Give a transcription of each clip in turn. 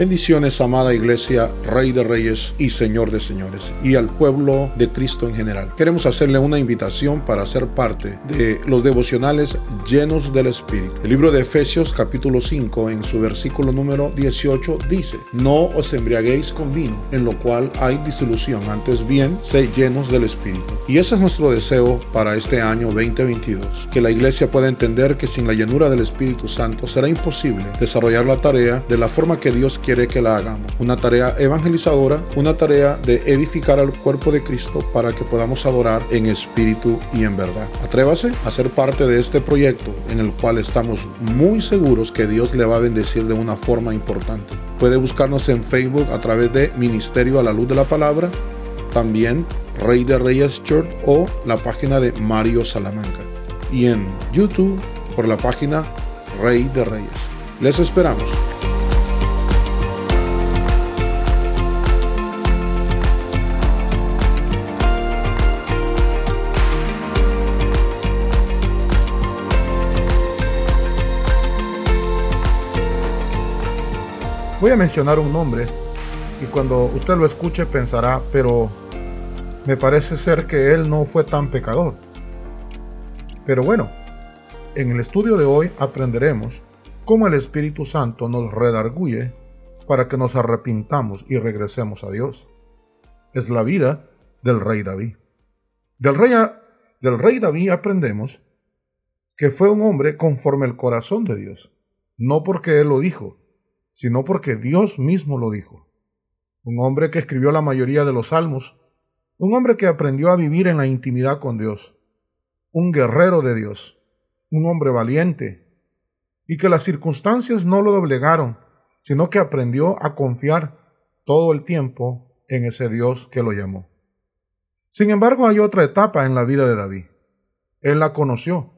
Bendiciones, amada iglesia, Rey de Reyes y Señor de Señores, y al pueblo de Cristo en general. Queremos hacerle una invitación para ser parte de los devocionales llenos del Espíritu. El libro de Efesios capítulo 5 en su versículo número 18 dice, no os embriaguéis con vino, en lo cual hay disolución, antes bien, sé llenos del Espíritu. Y ese es nuestro deseo para este año 2022, que la iglesia pueda entender que sin la llenura del Espíritu Santo será imposible desarrollar la tarea de la forma que Dios quiere quiere que la hagamos. Una tarea evangelizadora, una tarea de edificar al cuerpo de Cristo para que podamos adorar en espíritu y en verdad. Atrévase a ser parte de este proyecto en el cual estamos muy seguros que Dios le va a bendecir de una forma importante. Puede buscarnos en Facebook a través de Ministerio a la Luz de la Palabra, también Rey de Reyes Church o la página de Mario Salamanca. Y en YouTube por la página Rey de Reyes. Les esperamos. Voy a mencionar un nombre y cuando usted lo escuche pensará, pero me parece ser que él no fue tan pecador. Pero bueno, en el estudio de hoy aprenderemos cómo el Espíritu Santo nos redarguye para que nos arrepintamos y regresemos a Dios. Es la vida del rey David. Del rey, del rey David aprendemos que fue un hombre conforme el corazón de Dios, no porque él lo dijo, sino porque Dios mismo lo dijo. Un hombre que escribió la mayoría de los salmos, un hombre que aprendió a vivir en la intimidad con Dios, un guerrero de Dios, un hombre valiente, y que las circunstancias no lo doblegaron, sino que aprendió a confiar todo el tiempo en ese Dios que lo llamó. Sin embargo, hay otra etapa en la vida de David. Él la conoció.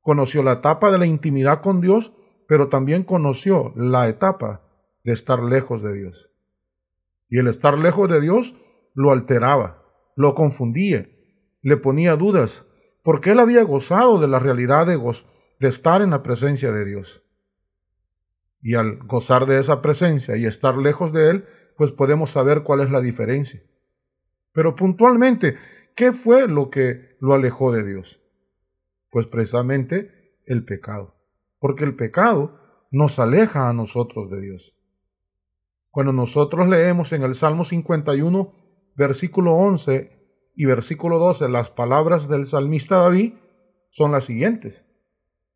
Conoció la etapa de la intimidad con Dios pero también conoció la etapa de estar lejos de Dios. Y el estar lejos de Dios lo alteraba, lo confundía, le ponía dudas, porque él había gozado de la realidad de, estar en la presencia de Dios. Y al gozar de esa presencia y estar lejos de Él, pues podemos saber cuál es la diferencia. Pero puntualmente, ¿qué fue lo que lo alejó de Dios? Pues precisamente el pecado porque el pecado nos aleja a nosotros de Dios. Cuando nosotros leemos en el Salmo 51, versículo 11 y versículo 12, las palabras del salmista David son las siguientes.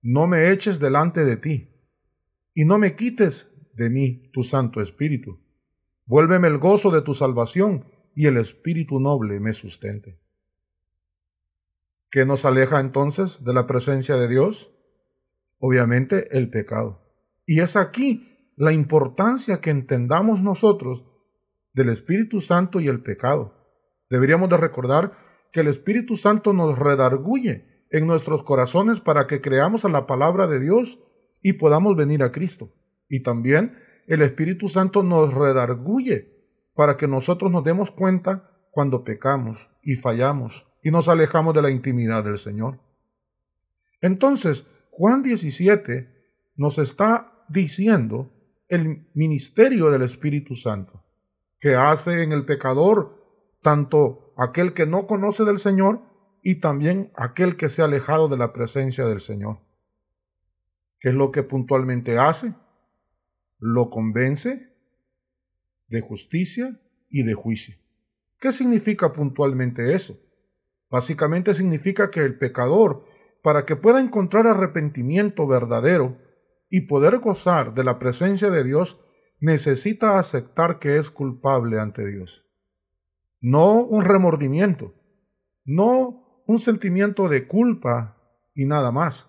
No me eches delante de ti, y no me quites de mí tu Santo Espíritu. Vuélveme el gozo de tu salvación, y el Espíritu noble me sustente. ¿Qué nos aleja entonces de la presencia de Dios? Obviamente el pecado. Y es aquí la importancia que entendamos nosotros del Espíritu Santo y el pecado. Deberíamos de recordar que el Espíritu Santo nos redarguye en nuestros corazones para que creamos a la palabra de Dios y podamos venir a Cristo. Y también el Espíritu Santo nos redarguye para que nosotros nos demos cuenta cuando pecamos y fallamos y nos alejamos de la intimidad del Señor. Entonces, Juan 17 nos está diciendo el ministerio del Espíritu Santo, que hace en el pecador tanto aquel que no conoce del Señor y también aquel que se ha alejado de la presencia del Señor. ¿Qué es lo que puntualmente hace? Lo convence de justicia y de juicio. ¿Qué significa puntualmente eso? Básicamente significa que el pecador para que pueda encontrar arrepentimiento verdadero y poder gozar de la presencia de Dios, necesita aceptar que es culpable ante Dios. No un remordimiento, no un sentimiento de culpa y nada más,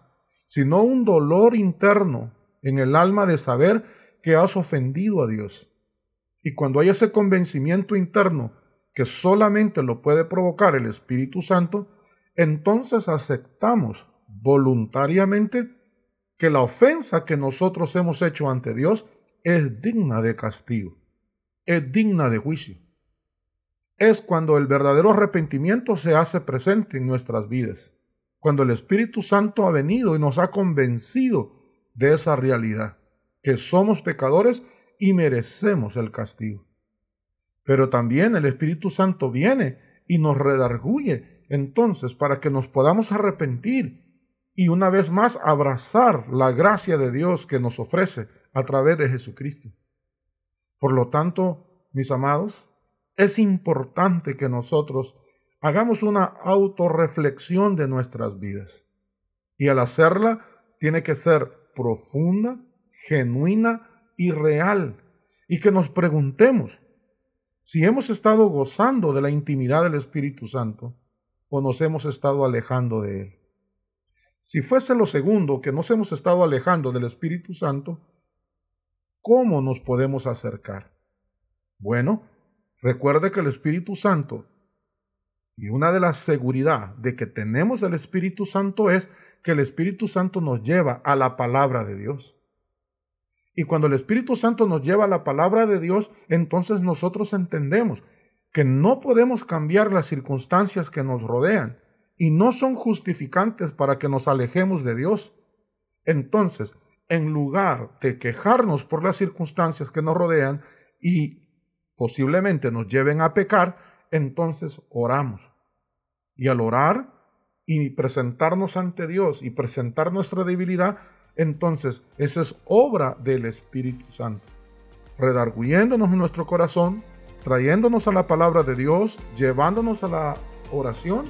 sino un dolor interno en el alma de saber que has ofendido a Dios. Y cuando hay ese convencimiento interno que solamente lo puede provocar el Espíritu Santo, entonces aceptamos voluntariamente que la ofensa que nosotros hemos hecho ante Dios es digna de castigo, es digna de juicio. Es cuando el verdadero arrepentimiento se hace presente en nuestras vidas, cuando el Espíritu Santo ha venido y nos ha convencido de esa realidad, que somos pecadores y merecemos el castigo. Pero también el Espíritu Santo viene y nos redarguye entonces para que nos podamos arrepentir y una vez más abrazar la gracia de Dios que nos ofrece a través de Jesucristo. Por lo tanto, mis amados, es importante que nosotros hagamos una autorreflexión de nuestras vidas. Y al hacerla, tiene que ser profunda, genuina y real. Y que nos preguntemos si hemos estado gozando de la intimidad del Espíritu Santo o nos hemos estado alejando de Él. Si fuese lo segundo, que nos hemos estado alejando del Espíritu Santo, ¿cómo nos podemos acercar? Bueno, recuerde que el Espíritu Santo, y una de las seguridad de que tenemos el Espíritu Santo es que el Espíritu Santo nos lleva a la palabra de Dios. Y cuando el Espíritu Santo nos lleva a la palabra de Dios, entonces nosotros entendemos que no podemos cambiar las circunstancias que nos rodean, y no son justificantes para que nos alejemos de Dios. Entonces, en lugar de quejarnos por las circunstancias que nos rodean y posiblemente nos lleven a pecar, entonces oramos. Y al orar y presentarnos ante Dios y presentar nuestra debilidad, entonces esa es obra del Espíritu Santo, redarguyéndonos en nuestro corazón, trayéndonos a la palabra de Dios, llevándonos a la oración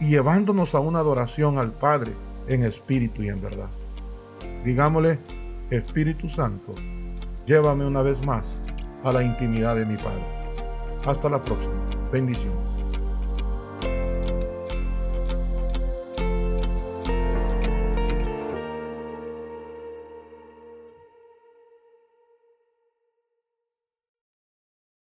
y llevándonos a una adoración al Padre en espíritu y en verdad. Digámosle, Espíritu Santo, llévame una vez más a la intimidad de mi Padre. Hasta la próxima. Bendiciones.